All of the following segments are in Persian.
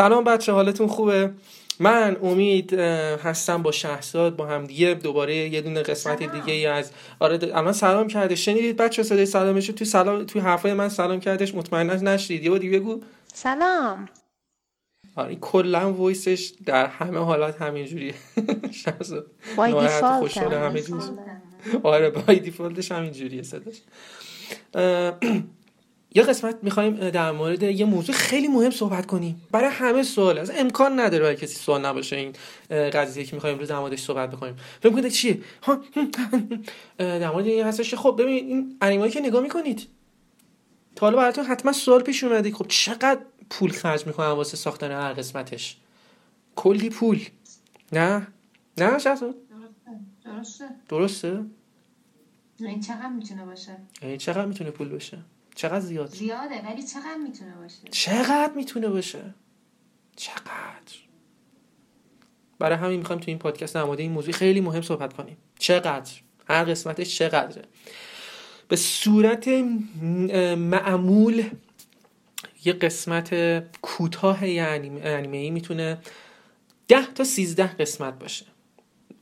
سلام بچه حالتون خوبه؟ من امید هستم با شهزاد با هم دیگه دوباره یه دونه قسمت دیگه ای از آره الان سلام کرده شنیدید بچه صدای سلامش توی سلام توی حرفای من سلام کردش. مطمئنا نشدید یه دیگه بگو. سلام. آره کلا وایسش در همه حالات همینجوریه. شهزاد خوشحال همه آره بای دیفالتش همینجوریه صداش. یه قسمت می‌خوایم در مورد یه موضوع خیلی مهم صحبت کنیم. برای همه سوال از امکان نداره برای کسی سوال نباشه این قضیه که می‌خوایم روز در موردش صحبت بکنیم. فکر کنید چیه؟ در مورد این هستش خب ببین این انیمایی که نگاه می‌کنید. تا حالا براتون حتما سوال پیش اومده. خب چقدر پول خرج می‌کنن واسه ساختن هر قسمتش؟ کلی پول. نه؟ نه درسته. درسته. درسته؟ این چقدر می‌تونه باشه؟ این چقدر می‌تونه پول بشه چقدر زیاد؟ زیاده ولی چقدر می‌تونه باشه؟ چقدر می‌تونه باشه؟ چقدر؟ برای همین می‌خوایم تو این پادکست در این موضوع خیلی مهم صحبت کنیم. چقدر؟ هر قسمتش چقدره؟ به صورت معمول یه قسمت کوتاه یعنی انیمه می‌تونه ده تا سیزده قسمت باشه.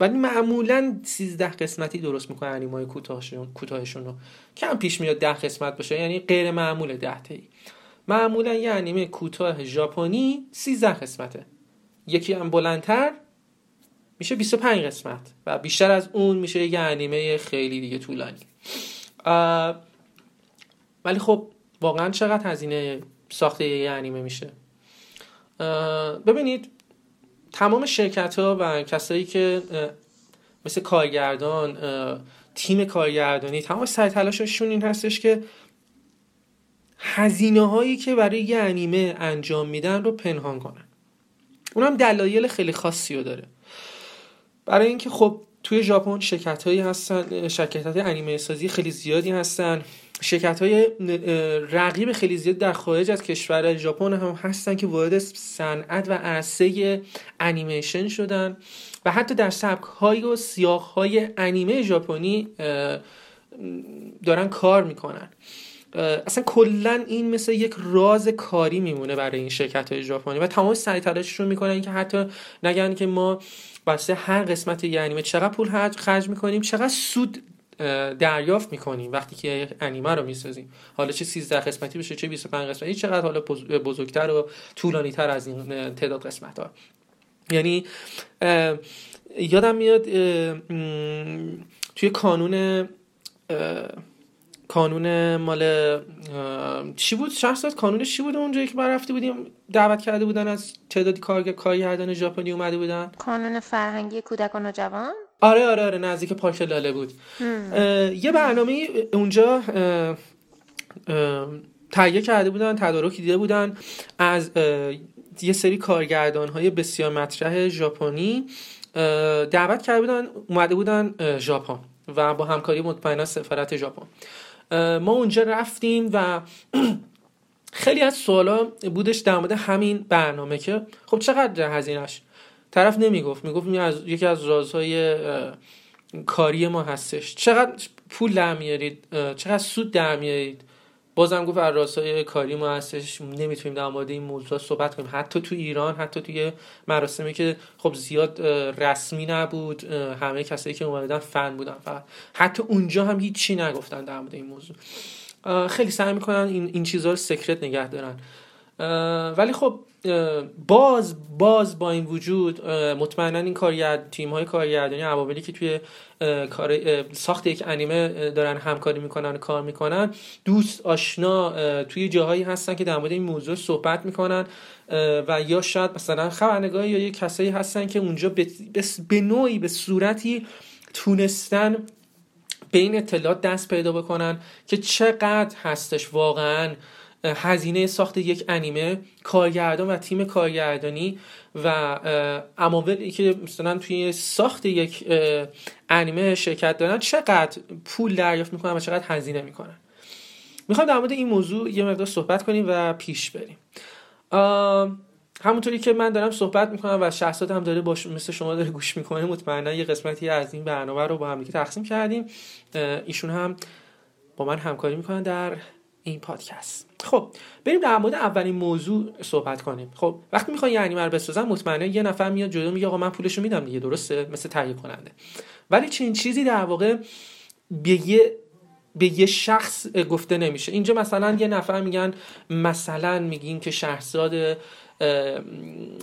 ولی معمولا 13 قسمتی درست می‌کنه انیمای کوتاهشون کوتاهشون رو. کم پیش میاد 10 قسمت باشه یعنی غیر معمول 10 تایی معمولا یه انیمه کوتاه ژاپنی 13 قسمته. یکی هم بلندتر میشه 25 قسمت و بیشتر از اون میشه یه انیمه خیلی دیگه طولانی. ولی خب واقعا چقدر هزینه ساخته یه انیمه میشه؟ ببینید تمام شرکت ها و کسایی که مثل کارگردان تیم کارگردانی تمام سر تلاششون این هستش که هزینه هایی که برای یه انیمه انجام میدن رو پنهان کنن. اونم دلایل خیلی خاصی رو داره. برای اینکه خب توی ژاپن شرکت هایی هستن شرکت های انیمه سازی خیلی زیادی هستن. شرکت های رقیب خیلی زیاد در خارج از کشور ژاپن هم هستن که وارد صنعت و عرصه انیمیشن شدن و حتی در سبک های و سیاق های انیمه ژاپنی دارن کار می‌کنن. اصلا کلا این مثل یک راز کاری میمونه برای این شرکت های ژاپنی و تمام سعی تلاششون می‌کنن. که حتی نگن که ما واسه هر قسمت یه انیمه چقدر پول خرج می‌کنیم چقدر سود دریافت می‌کنیم وقتی که انیمه رو می‌سازیم. حالا چه 13 قسمتی بشه چه 25 قسمتی چقدر حالا بزرگتر و طولانی تر از این تعداد قسمت ها یعنی یادم میاد توی کانون کانون مال چی بود؟ شخص کانون چی بود اونجایی که بر رفته بودیم دعوت کرده بودن از تعدادی کارگر کارگردان ژاپنی اومده بودن؟ کانون فرهنگی کودکان و جوان. آره آره آره نزدیک پارک لاله بود. یه برنامه اونجا تهیه کرده بودن تدارکی دیده بودن از یه سری کارگردان های بسیار مطرح ژاپنی. دعوت کرده بودن اومده بودن ژاپن و با همکاری مطمئنا سفارت ژاپن. ما اونجا رفتیم و خیلی از سوالا بودش در مورد همین برنامه که خب چقدر هزینهش طرف نمی‌گفت می‌گفت از یکی از رازهای کاری ما هستش. چقدر پول در میارید چقدر سود در میارید. بازم گفت از رازهای کاری ما هستش. نمی‌تونیم در مورد این موضوع صحبت کنیم. حتی تو ایران حتی توی مراسمی که خب زیاد رسمی نبود همه کسایی که اومدن فن بودن. فقط حتی اونجا هم هیچی نگفتن در مورد این موضوع. خیلی سعی می‌کنن این, این چیزها رو سکرت نگه دارن. ولی خب باز باز با این وجود مطمئنا این کارگرد تیم های کارگردانی عواملی که توی کار ساخت یک انیمه دارن همکاری می‌کنن و کار می‌کنن دوست آشنا توی جاهایی هستن که در مورد این موضوع صحبت می‌کنن و یا شاید مثلا خبرنگاه یا یه کسایی هستن که اونجا به نوعی به صورتی تونستن به این اطلاعات دست پیدا بکنن که چقدر هستش واقعا هزینه ساخت یک انیمه کارگردان و تیم کارگردانی و اموالی که مثلا توی ساخت یک انیمه شرکت دارن چقدر پول دریافت می‌کنن و چقدر هزینه می‌کنن. می‌خوام در مورد این موضوع یه مقدار صحبت کنیم و پیش بریم. همونطوری که من دارم صحبت می‌کنم و شخصات هم داره باش مثل شما داره گوش می‌کنه مطمئنا یه قسمتی از این برنامه رو با هم تقسیم کردیم. ایشون هم با من همکاری می‌کنن در این پادکست. خب بریم در مورد اولین موضوع صحبت کنیم. خب وقتی می‌خوای یه انیمه رو بسازن مطمئنا یه نفر میاد جلو میگه آقا من پولشو میدم دیگه درسته؟ مثل تهیه کننده. ولی چنین چیزی در واقع به یه به یه شخص گفته نمیشه. اینجا مثلا یه نفر میگن مثلا میگین که شهرزاد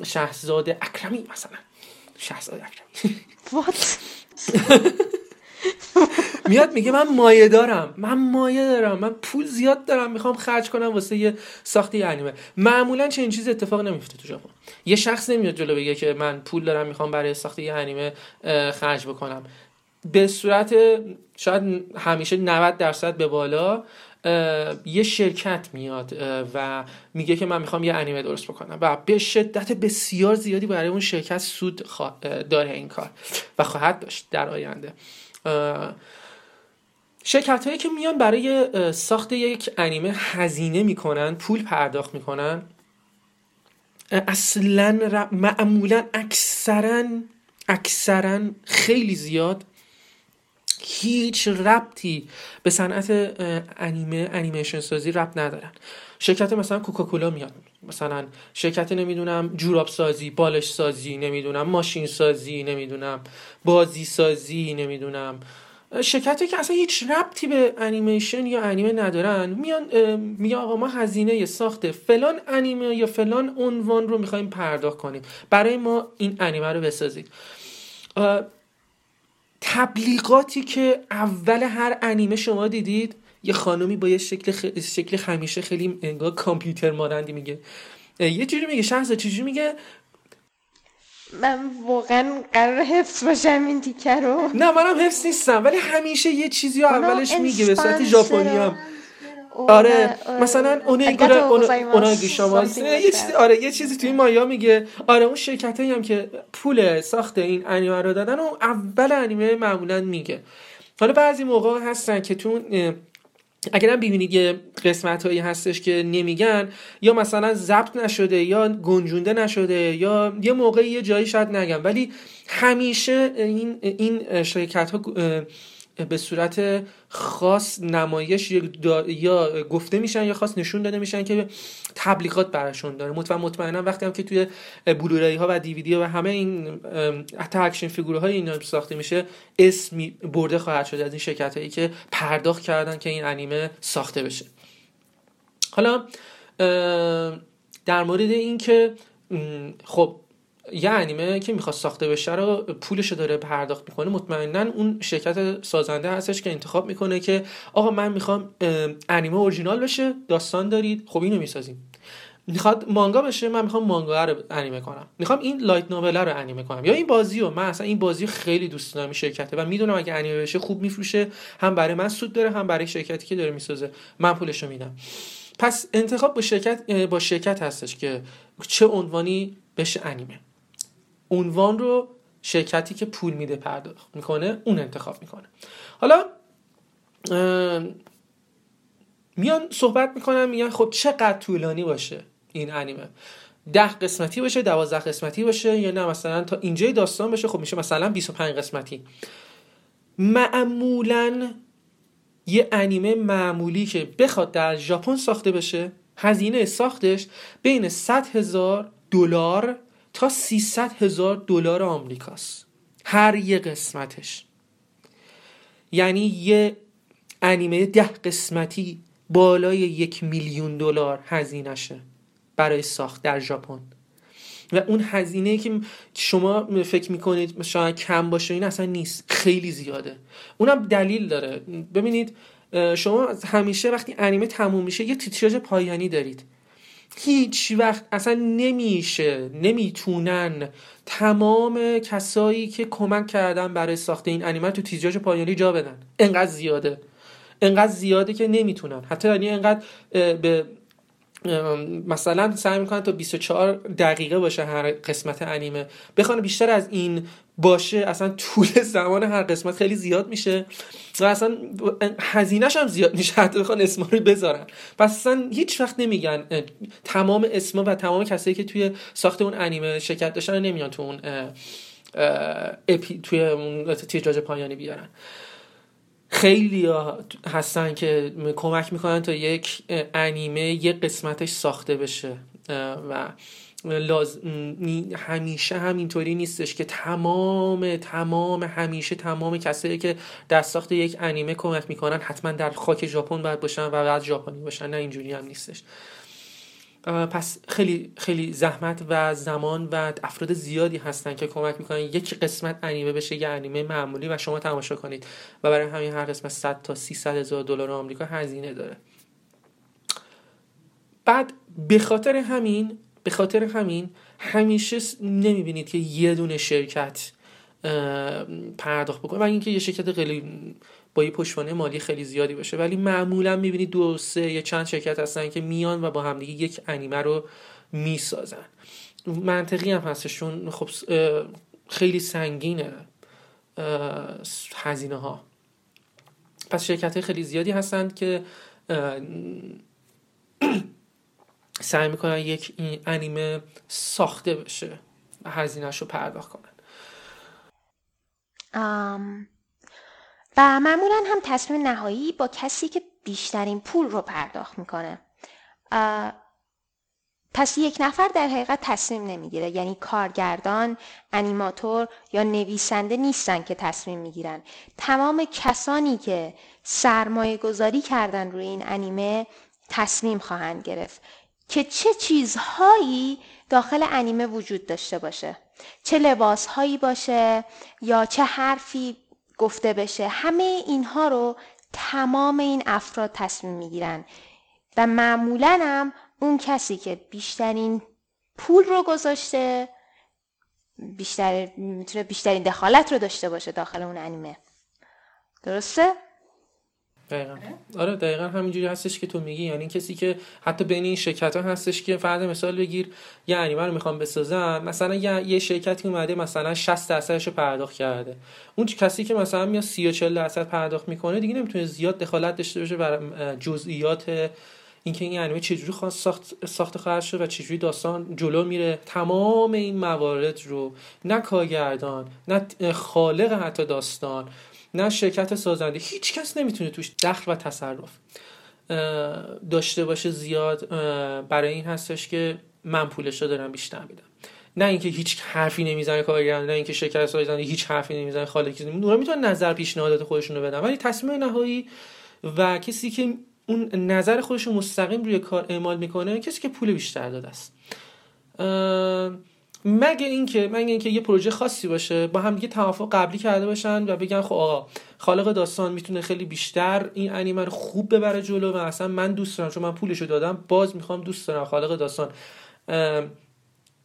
شهرزاد اکرمی مثلا. شهرزاد اکرمی. میاد میگه من مایه دارم. من مایه دارم. من پول زیاد دارم. می‌خوام خرج کنم واسه یه ساخت یه انیمه. معمولا چه این چیز اتفاق نمیفته تو ژاپن. یه شخص نمیاد جلو بگه که من پول دارم می‌خوام برای ساخت یه انیمه خرج بکنم. به صورت شاید همیشه 90 درصد به بالا یه شرکت میاد و میگه که من می‌خوام یه انیمه درست بکنم. و به شدت بسیار زیادی برای اون شرکت سود داره این کار. و خواهد داشت در آینده. شرکت هایی که میان برای ساخت یک انیمه هزینه می‌کنن پول پرداخت می‌کنن. اصلا معمولا اکثرا اکثرا خیلی زیاد هیچ ربطی به صنعت انیمه انیمیشن سازی ربط ندارن. شرکت مثلا کوکاکولا میاد. مثلا شرکت نمی‌دونم جوراب سازی بالش سازی نمی‌دونم ماشین سازی نمی‌دونم بازی سازی نمی‌دونم. شرکتی که اصلا هیچ ربطی به انیمیشن یا انیمه ندارن. میان میگه آقا ما هزینه ساخت فلان انیمه یا فلان عنوان رو می‌خوایم پرداخت کنیم. برای ما این انیمه رو بسازید. تبلیغاتی که اول هر انیمه شما دیدید یه خانمی با یه شکل خ... شکل همیشه خیلی انگار کامپیوتر مانندی میگه. یه جوری میگه شخص چجوری میگه؟ من واقعا قرار حفظ باشم این تیکه رو. نه منم حفظ نیستم ولی همیشه یه چیزی رو اولش میگه به صورت ژاپنی هم. آره مثلا اوناگی شما یه چیزی آره یه چیزی توی مایا میگه. آره اون شرکت هم که پول ساخت این انیمه رو دادن و اول انیمه معمولا میگه. حالا بعضی موقع هستن که تو اگرم ببینید یه قسمت هایی هستش که نمیگن یا مثلا ضبط نشده یا گنجونده نشده یا یه موقعی یه جایی شاید نگم. ولی همیشه این این شرکت ها به صورت خاص نمایش یا گفته میشن یا خاص نشون داده میشن که تبلیغات براشون داره. مطمئن مطمئنا وقتی هم که توی بلورایی ها و دیویدی ها و همه این حتی action figure های اینا ساخته میشه اسمی برده خواهد شده از این شرکت هایی که پرداخت کردن که این انیمه ساخته بشه. حالا در مورد این که خب یه انیمه که می‌خواد ساخته بشه رو پولش داره پرداخت می‌کنه مطمئنا اون شرکت سازنده هستش که انتخاب می‌کنه که آقا من می‌خوام انیمه اورجینال بشه داستان دارید خب اینو می‌سازیم. می‌خواد مانگا بشه من می‌خوام مانگا رو انیمه کنم. می‌خوام این لایت نوول رو انیمه کنم. یا این بازی رو من اصلا این بازی خیلی دوست دارم شرکته. و می‌دونم اگه انیمه بشه خوب میفروشه هم برای من سود داره هم برای شرکتی که داره می‌سازه. من پولش رو میدم. پس انتخاب با شرکت با شرکت هستش که چه عنوانی بشه انیمه. عنوان رو شرکتی که پول میده پرداخت می‌کنه اون انتخاب می‌کنه. حالا میان صحبت می‌کنن میگن خب چقدر طولانی باشه این انیمه؟ ده قسمتی باشه دوازده قسمتی باشه یا نه مثلا تا اینجای داستان باشه خب میشه مثلا 25 قسمتی. معمولا یه انیمه معمولی که بخواد در ژاپن ساخته بشه هزینه ساختش بین 100 هزار دلار تا 300 هزار دلار آمریکاست. هر یه قسمتش. یعنی یه انیمه ده قسمتی بالای یک میلیون دلار هزینهشه برای ساخت در ژاپن. و اون هزینه که شما فکر می‌کنید شاید کم باشه این اصلا نیست. خیلی زیاده. اونم دلیل داره. ببینید شما همیشه وقتی انیمه تموم میشه یه تیتراژ پایانی دارید. هیچ وقت اصلا نمیشه نمی‌تونن تمام کسایی که کمک کردن برای ساخت این انیمه تو تیتراژ پایانی جا بدن. انقدر زیاده. انقدر زیاده که نمی‌تونن. حتی یعنی انقدر به مثلا سعی می‌کنن تا 24 دقیقه باشه هر قسمت انیمه. بخوان بیشتر از این باشه اصلا طول زمان هر قسمت خیلی زیاد میشه و اصلا هزینهش هم زیاد میشه حتی بخوان اسما رو بذارن. پس اصلا هیچ وقت نمیگن تمام اسما و تمام کسایی که توی ساخت اون انیمه شرکت داشتن نمیان تو اون اپی توی اون تیتراژ پایانی بیارن. خیلی هستن که کمک می‌کنن تا یک انیمه یک قسمتش ساخته بشه و لاز... همیشه همینطوری نیستش که تمام تمام همیشه تمام کسایی که در ساخت یک انیمه کمک می‌کنن حتما در خاک ژاپن باید باشن و بعد ژاپنی باشن. نه اینجوری هم نیستش. پس خیلی خیلی زحمت و زمان و افراد زیادی هستن که کمک می‌کنن یک قسمت انیمه بشه یه انیمه معمولی و شما تماشا کنید و برای همین هر قسمت 100 تا 300 هزار دلار آمریکا هزینه داره. بعد به خاطر همین به خاطر همین همیشه نمی‌بینید که یه دونه شرکت پرداخت بکنه. و اینکه یه شرکت خیلی با یه پشتوانه مالی خیلی زیادی باشه ولی معمولا می‌بینید دو سه یا چند شرکت هستن که میان و با همدیگه یک انیمه رو می‌سازن. منطقی هم هستشون. خب خیلی سنگینه هزینه ها پس شرکت خیلی زیادی هستند که سعی می‌کنن یک این انیمه ساخته بشه و هزینهش رو پرداخت کنن. و معمولا هم تصمیم نهایی با کسی که بیشترین پول رو پرداخت می‌کنه. پس یک نفر در حقیقت تصمیم نمی‌گیره. یعنی کارگردان انیماتور یا نویسنده نیستن که تصمیم می‌گیرن. تمام کسانی که سرمایه گذاری کردن روی این انیمه تصمیم خواهند گرفت. که چه چیزهایی داخل انیمه وجود داشته باشه. چه لباسهایی باشه یا چه حرفی گفته بشه. همه اینها رو تمام این افراد تصمیم می‌گیرن. و معمولا هم اون کسی که بیشترین پول رو گذاشته بیشتر می‌تونه بیشترین دخالت رو داشته باشه داخل اون انیمه. درسته؟ دقیقا. آره دقیقا همینجوری هستش که تو میگی. یعنی کسی که حتی بین این شرکت ها هستش که فرد مثال بگیر یه انیمه رو می‌خوام بسازم مثلا یه, شرکتی اومده مثلا 60 درصدش رو پرداخت کرده. اون کسی که مثلا میاد 30 40 درصد پرداخت می‌کنه دیگه نمی‌تونه زیاد دخالت داشته باشه بر جزئیات اینکه این انیمه چجوری خواست ساخت ساخته خواهد شد و چجوری داستان جلو میره. تمام این موارد رو نه کارگردان نه خالق حتی داستان نه شرکت سازنده. هیچ کس نمی‌تونه توش دخل و تصرف داشته باشه زیاد برای این هستش که من پولش رو دارم بیشتر میدم. نه اینکه هیچ حرفی نمی‌زنه کارگر نه اینکه شرکت سازنده هیچ حرفی نمی‌زنه خالقی اونا می‌تونن نظر پیشنهادات خودشون رو بدن ولی تصمیم نهایی و کسی که اون نظر خودش رو مستقیم روی کار اعمال می‌کنه کسی که پول بیشتر داده است. مگه اینکه مگه اینکه یه پروژه خاصی باشه با هم دیگه توافق قبلی کرده باشن و بگن خب آقا خالق داستان می‌تونه خیلی بیشتر این انیمه رو خوب ببره جلو و اصلا من دوست دارم چون من پولشو دادم باز می‌خوام دوست دارم خالق داستان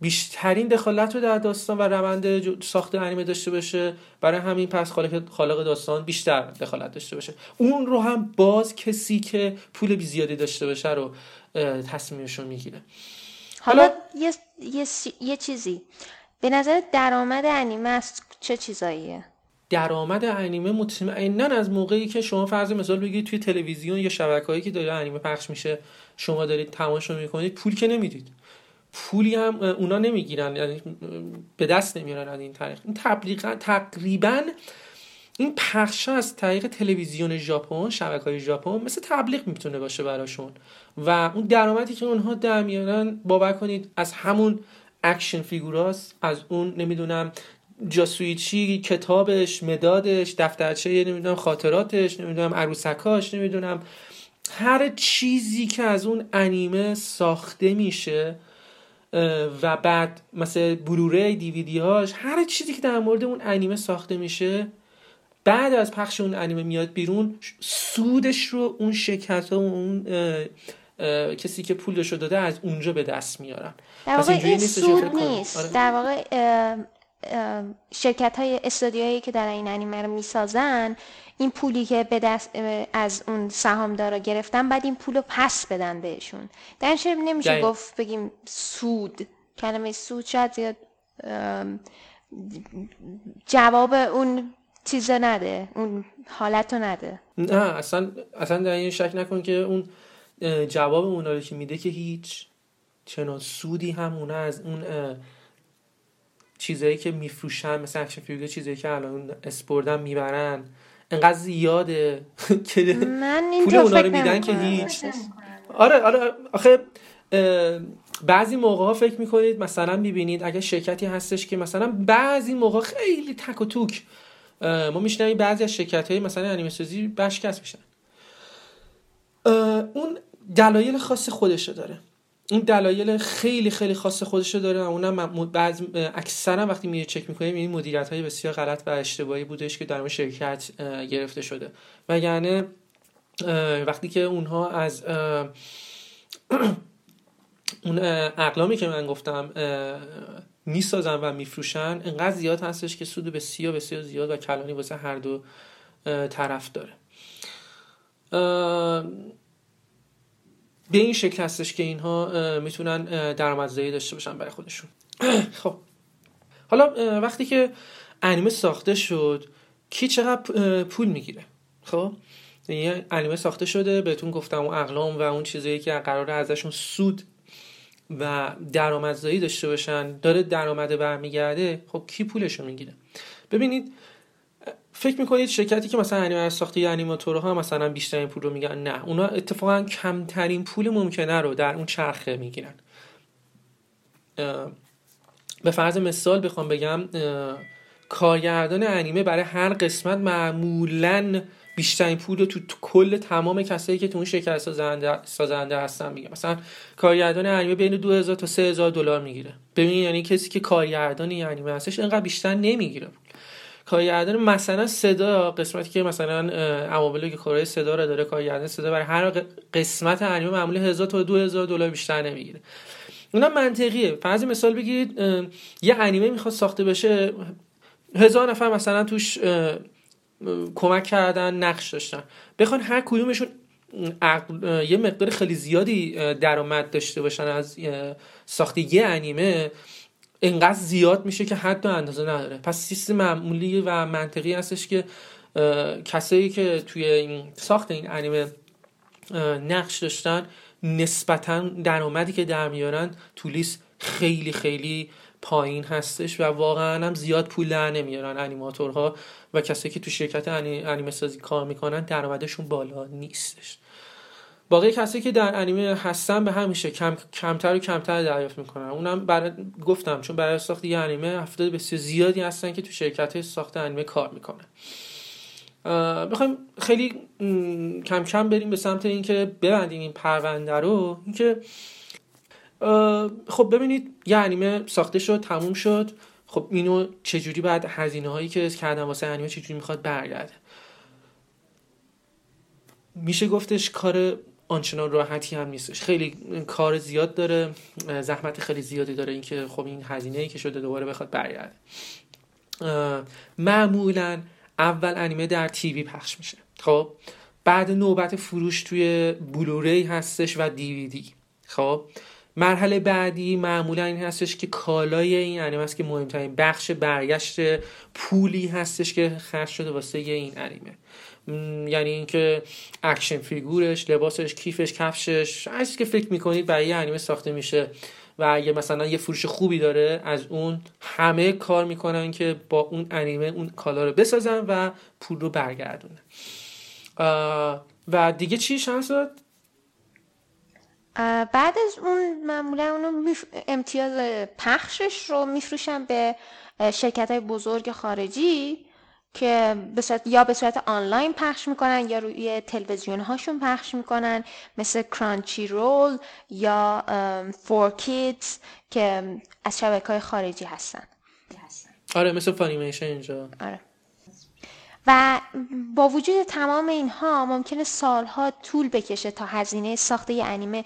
بیشترین دخالت رو در داستان و روند ساخت انیمه داشته باشه. برای همین پس خالق خالق داستان بیشتر دخالت داشته باشه. اون رو هم باز کسی که پول بی زیادی داشته باشه رو تصمیمشون می‌گیره. حالا, یه،, یه،, یه چیزی. به نظر درآمد انیمه از چه چیزاییه؟ درآمد انیمه مطمئنا از موقعی که شما فرض مثال بگید توی تلویزیون یا شبکه‌ای که داره انیمه پخش میشه شما دارید تماشا می‌کنید پول که نمی‌دید. پولی هم اونا نمی‌گیرن یعنی به دست نمیارن از این طریق. این تقریبا این پخش از طریق تلویزیون ژاپن شبکه ژاپن مثل تبلیغ می‌تونه باشه براشون. و اون درآمدی که اونها در میارن باور کنید از همون action figure اس از اون نمی‌دونم جاسویچی کتابش مدادش دفترچه نمی‌دونم خاطراتش نمی‌دونم عروسکاش نمی‌دونم هر چیزی که از اون انیمه ساخته میشه و بعد مثل بلوری دیویدی هاش هر چیزی که در مورد اون انیمه ساخته میشه بعد از پخش اون انیمه میاد بیرون سودش رو اون شرکت و اون کسی که پولش رو داده از اونجا به دست میارن. در واقع این سود نیست. آره. در واقع شرکت های استودیوهایی که در این انیمه رو می‌سازن این پولی که به دست از اون سهامدارا گرفتن بعد این پول رو پس بدن بهشون. در این نمیشه گفت بگیم سود. کلمه سود شاید زیاد جواب اون چیز نده اون حالت رو نده. نه اصلا اصلا در این شک نکن که اون جواب اونا رو که میده که هیچ چنان سودی هم اونا از اون چیزایی که میفروشن مثل اکشن فیگور چیزایی که الان اسپوردن می‌برن انقدر زیاده. که من پول اونا فکر رو میدن که. هیچ. آره آره آخه بعضی موقع ها فکر می‌کنید مثلا می‌بینید اگه شرکتی هستش که مثلا بعضی موقع خیلی تک و توک ما میشنویم بعضی از شرکت های مثلا انیمه سازی بشکست میشن. اون دلایل خاص خودش داره. این دلایل خیلی خیلی خاص خودش داره و اونم بعض اکثرا وقتی میره چک می‌کنیم این مدیریت های بسیار غلط و اشتباهی بودش که در شرکت گرفته شده. وگرنه اه، وقتی که اونها از اون اقلامی که من گفتم می‌سازن و میفروشن انقدر زیاد هستش که سود بسیار بسیار زیاد و کلانی واسه هر دو طرف داره. به این شکل هستش که اینها می‌تونن درآمدزایی داشته باشن برای خودشون. خب. حالا وقتی که انیمه ساخته شد کی چقدر پول می‌گیره؟ خب؟ یه انیمه ساخته شده بهتون گفتم اون اقلام و اون چیزایی که قراره ازشون سود و درآمدزایی داشته باشن داره درآمد برمیگرده خب کی پولشو می‌گیره؟ ببینید فکر می‌کنید شرکتی که مثلا انیمه رو ساخته انیماتورها مثلا بیشترین پول رو میگن نه اونا اتفاقا کمترین پول ممکنه رو در اون چرخه می‌گیرن. به فرض مثال بخوام بگم کارگردان انیمه برای هر قسمت معمولا بیشترین پول رو تو, کل تمام کسایی که تو اون شرکت سازنده, سازنده هستن میگه. مثلا کارگردان انیمه بین 2000 تا 3000 دلار می‌گیره. ببین یعنی کسی که کارگردان انیمه هستش اینقدر بیشتر نمی‌گیره. کارگردان مثلا صدا قسمتی که مثلا عوامل که کارهای صدا رو داره کارگردان صدا برای هر قسمت انیمه معمولا 1000 تا 2000 دلار بیشتر نمی‌گیره. اونم منطقیه. فرض مثال بگیرید یه انیمه می‌خواد ساخته بشه هزار نفر مثلا توش کمک کردن نقش داشتن. بخوان هر کدومشون عقل- یه مقدار خیلی زیادی درآمد داشته باشن از ساخت یه انیمه انقدر زیاد میشه که حد و اندازه نداره. پس سیستم معمولی و منطقی هستش که کسایی که توی این ساخت این انیمه نقش داشتن نسبتا درآمدی که در میارن تو لیست خیلی خیلی پایین هستش و واقعا هم زیاد پول در نمیارن انیماتورها و کسایی که تو شرکت انی- انیمه سازی کار می‌کنن درآمدشون بالا نیستش. باقی کسایی که در انیمه هستن به همیشه کم کمتر و کمتر دریافت می‌کنن. اونم برای گفتم چون برای ساخت یه انیمه افراد بسیار زیادی هستن که تو شرکت های ساخت انیمه کار می‌کنن. بخوایم خیلی کم کم بریم به سمت اینکه ببندیم این پرونده رو. اینکه خب ببینید یه انیمه ساخته شد تموم شد. خب اینو چجوری بعد هزینه هایی که کردن واسه انیمه چجوری می‌خواد برگرده؟ میشه گفتش کار آنچنان راحتی هم نیستش. خیلی کار زیاد داره زحمت خیلی زیادی داره اینکه خب این هزینه ای که شده دوباره بخواد برگرده. معمولا اول انیمه در TV پخش میشه. خب؟ بعد نوبت فروش توی Blu-ray هستش و دیویدی. خب؟ مرحله بعدی معمولا این هستش که کالای این انیمه است که مهمترین بخش برگشت پولی هستش که خرج شده واسه این انیمه. یعنی اینکه action figure ش لباسش کیفش کفشش هر که فکر می‌کنید برای یه انیمه ساخته میشه. و اگه مثلا یه فروش خوبی داره از اون همه کار می‌کنن که با اون انیمه اون کالا رو بسازن و پول رو برگردونن. آه، و دیگه چی شانس داد؟ بعد از اون معمولا اونو. امتیاز پخشش رو میفروشن به شرکت های بزرگ خارجی که به صورت یا به صورت آنلاین پخش می‌کنن یا روی تلویزیون هاشون پخش می‌کنن مثل کرانچی رول یا فور کیدز که از شبکه های خارجی هستن آره مثل فانیمیشن اینجا آره و با وجود تمام اینها ممکنه سالها طول بکشه تا هزینه ساخت یه انیمه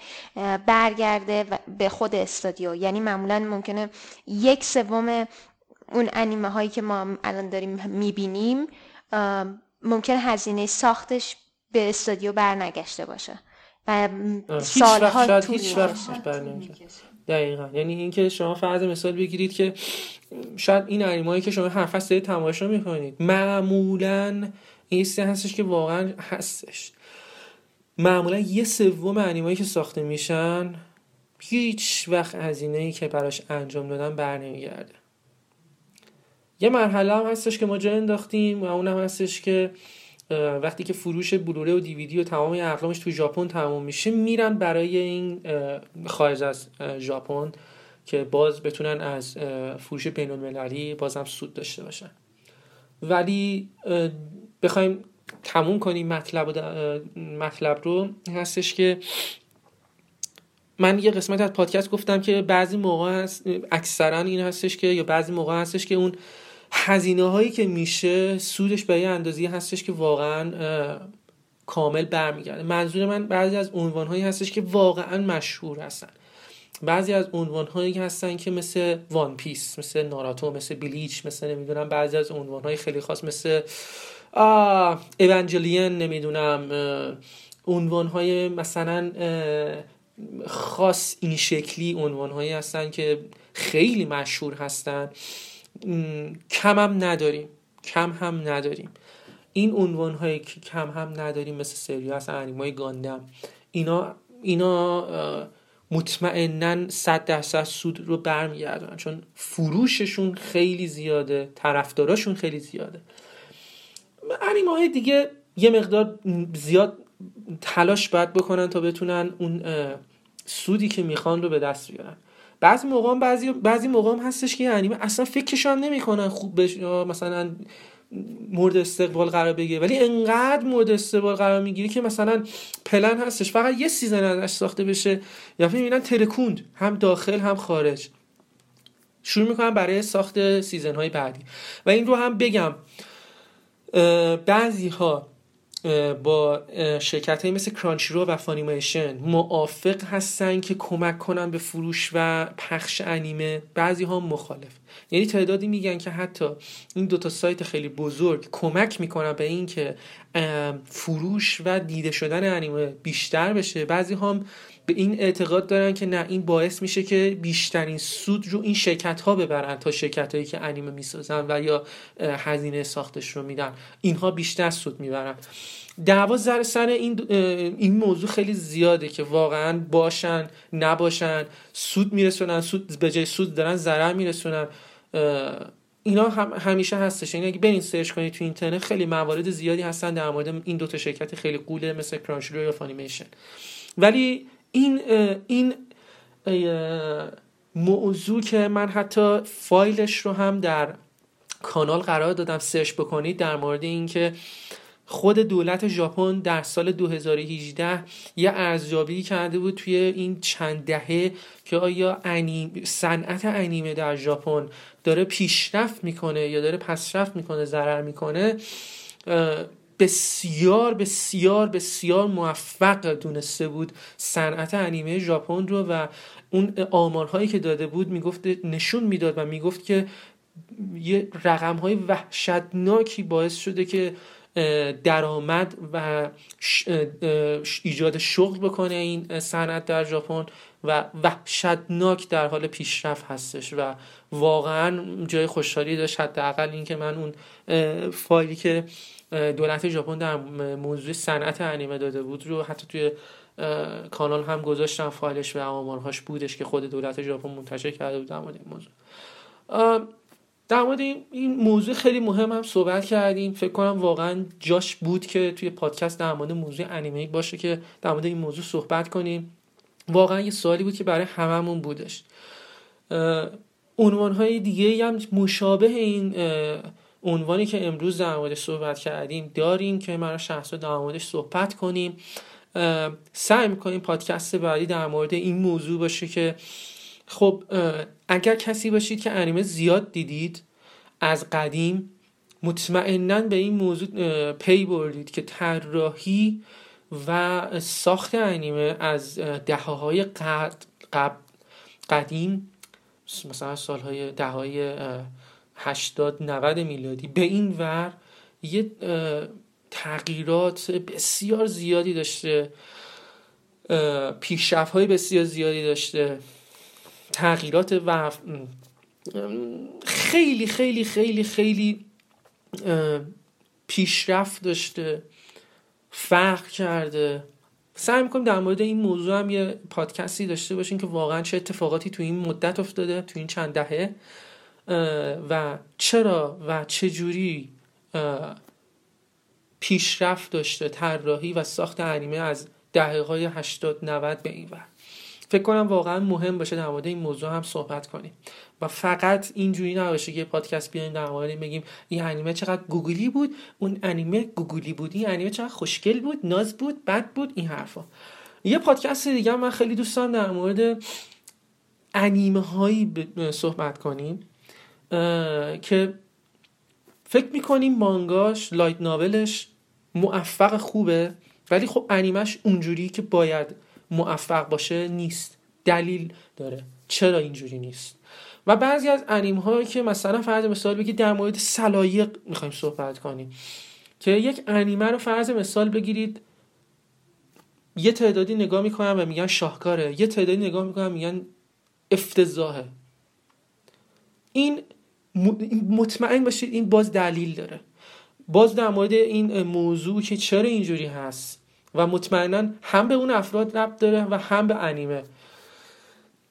برگرده به خود استودیو. یعنی معمولا ممکنه یک سوم اون انیمه هایی که ما الان داریم می‌بینیم ممکنه هزینه ساختش به استودیو برنگشته باشه و سالها طول برنمیشه دقیقا. یعنی اینکه شما فرض مثال بگیرید که شاید این انیمایی که شما هر فصل تماشا می‌کنید. معمولا این چیزی هستش که واقعا هستش. معمولا یه سوم انیمایی که ساخته میشن هیچ وقت هزینه ای که براش انجام دادن بر نمیگرده. یه مرحله هم هستش که ما جا انداختیم و اونم هستش که وقتی که فروش بلوره و دیویدی و تمام اقلامش تو ژاپن تمام میشه میرن برای این خارج از ژاپن که باز بتونن از فروش بین المللی بازم سود داشته باشن. ولی بخوایم تموم کنیم مطلب, مطلب رو هستش که من یه قسمت از پادکست گفتم که بعضی موقع هست اکثرا این هستش که یا بعضی موقع هستش که اون هزینه هایی که میشه سودش به یه اندازی هستش که واقعا کامل برمیگرده. منظور من بعضی از عنوان هایی هستش که واقعا مشهور هستن. بعضی از عنوان هایی هستن که مثل وان پیس مثل ناراتو مثل بلیچ مثل نمی‌دونم بعضی از عنوان های خیلی خاص مثل ایونجلین نمی‌دونم عنوان های مثلا خاص این شکلی عنوان هایی هستن که خیلی مشهور هستن. کم هم نداریم. کم هم نداریم. این عنوان هایی که کم هم نداریم مثل سری هست انیمای گاندم. اینا اینا مطمئنا صد درصد سود رو برمیگردن چون فروششون خیلی زیاده طرفداراشون خیلی زیاده. انیمه های دیگه یه مقدار زیاد تلاش باید بکنن تا بتونن اون سودی که می‌خوان رو به دست بیارن. بعضی موقع هم بعضی بعضی موقع هم هستش که انیمه اصلا فکرش هم نمی‌کنن خوب بش مثلا مورد استقبال قرار بگیره. ولی انقدر مورد استقبال قرار می‌گیره که مثلا پلن هستش. فقط یه season ازش ساخته بشه. یا می‌بینن ترکوند هم داخل هم خارج. شروع می‌کنن برای ساخت season های بعدی. و این رو هم بگم. بعضی ها با شرکت های مثل Crunchyroll و Funimation موافق هستن که کمک کنن به فروش و پخش انیمه؟ بعضی ها مخالف. یعنی تعدادی میگن که حتی این دوتا سایت خیلی بزرگ کمک می‌کنن به این که فروش و دیده شدن انیمه بیشتر بشه. بعضی هم به این اعتقاد دارن که نه این باعث میشه که بیشترین سود رو این شرکت ها ببرن تا شرکت هایی که انیمه می‌سازن و یا هزینه ساختش رو میدن. اینها بیشتر سود می‌برن. دعوا زر سر این این موضوع خیلی زیاده که واقعا باشن نباشن سود میرسونن سود به جای سود دارن ضرر میرسونن. اینا هم همیشه هستش. یعنی اگه برین search کنید تو اینترنت خیلی موارد زیادی هستن در مورد این دوتا شرکت خیلی غوله مثل Crunchyroll یا Funimation ولی این این موضوع که من حتی فایلش رو هم در کانال قرار دادم search بکنید در مورد اینکه خود دولت ژاپن در سال 2018 یه ارزیابی کرده بود توی این چند دهه که آیا انیم صنعت انیمه در ژاپن داره پیشرفت می‌کنه یا داره پسرفت می‌کنه ضرر می‌کنه بسیار بسیار بسیار موفق دونسته بود صنعت انیمه ژاپن رو و اون آمارهایی که داده بود می‌گفت نشون می‌داد و می‌گفت که یه رقم های وحشتناکی باعث شده که درآمد و ایجاد شغل بکنه این صنعت در ژاپن و وحشتناک در حال پیشرفت هستش و واقعا جای خوشحالی داشت. حداقل اینکه من اون فایلی که دولت ژاپن در موضوع صنعت انیمه داده بود رو حتی توی کانال هم گذاشتم. فایلش و آمارهاش بودش که خود دولت ژاپن منتشر کرده بود در مورد این موضوع. در مورد این موضوع خیلی مهم هم صحبت کردیم. فکر کنم واقعا جاش بود که توی پادکست در مورد موضوع انیمه باشه که در مورد این موضوع صحبت کنیم. واقعا یه سوالی بود که برای هممون بودش. عنوان های دیگه هم مشابه این عنوانی که امروز در موردش صحبت کردیم داریم که من شخصا در موردش صحبت کنیم. سعی می‌کنیم پادکست بعدی در مورد این موضوع باشه که خب اگر کسی باشید که انیمه زیاد دیدید از قدیم مطمئنا به این موضوع پی بردید که طراحی و ساخت انیمه از دهه های قد قدیم مثلا سالهای دههای 80 90 میلادی به این ور یه تغییرات بسیار زیادی داشته پیشرفت های بسیار زیادی داشته. تغییرات و خیلی خیلی خیلی خیلی پیشرفت داشته فرق کرده. سعی می‌کنیم در مورد این موضوع هم یه پادکستی داشته باشیم که واقعا چه اتفاقاتی تو این مدت افتاده تو این چند دهه و چرا و چه جوری پیشرفت داشته طراحی و ساخت انیمه از دهه های 80 90 به این ور. فکر کنم واقعا مهم باشه در مورد این موضوع هم صحبت کنیم. و فقط اینجوری نباشه که پادکست بیایم در مورد بگیم این انیمه چقدر گوگلی بود اون انیمه گوگلی بود این انیمه چقدر خوشگل بود ناز بود بد بود این حرفا. یه پادکست دیگه من خیلی دوست دارم در مورد انیمه هایی صحبت کنیم که فکر می‌کنیم مانگاش لایت ناولش موفق خوبه ولی خب انیمش اونجوری که باید موفق باشه نیست. دلیل داره. چرا اینجوری نیست؟ و بعضی از انیم هایی که مثلا فرض مثال بگید در مورد سلایق می‌خوایم صحبت کنیم. که یک انیمه رو فرض مثال بگیرید. یه تعدادی نگاه می‌کنن و میگن شاهکاره. یه تعدادی نگاه می‌کنن میگن افتضاحه. این مطمئن باشید این باز دلیل داره. باز در مورد این موضوع که چرا اینجوری هست. و مطمئنا هم به اون افراد ربط داره و هم به انیمه.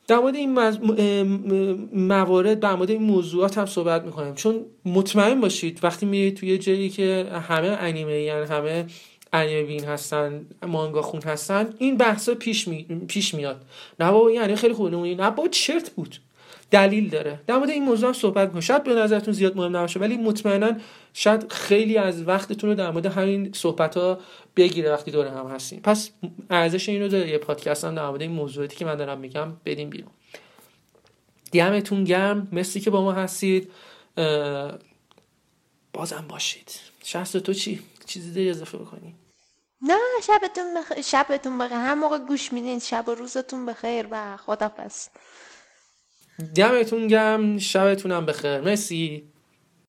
در مورد این موارد در مورد این موضوعات هم صحبت می‌کنیم. چون مطمئن باشید وقتی میرید توی جایی که همه انیمه یعنی همه انیمه بین هستن مانگا خون هستن این بحثا پیش, می... پیش میاد. نه بابا این خیلی خوبه. نه بابا چرت بود. دلیل داره. در مورد این موضوع هم صحبت کنیم. شاید به نظرتون زیاد مهم نباشه ولی مطمئنا شاید خیلی از وقتتون رو در مورد همین صحبت ها بگیره وقتی دور هم هستیم. پس ارزش اینو داره یه پادکست هم در مورد این موضوعاتی که من دارم میگم بدیم بیرون. دمتون گرم. مرسی که با ما هستید. بازم باشید. شخص تو چی؟ چیزی داری اضافه بکنی؟ نه شبتون بخیر شبتون بخیر. هم موقع گوش میدین شب و روزتون بخیر و خدافظ دمتون گم شبتونم بخیر. مرسی.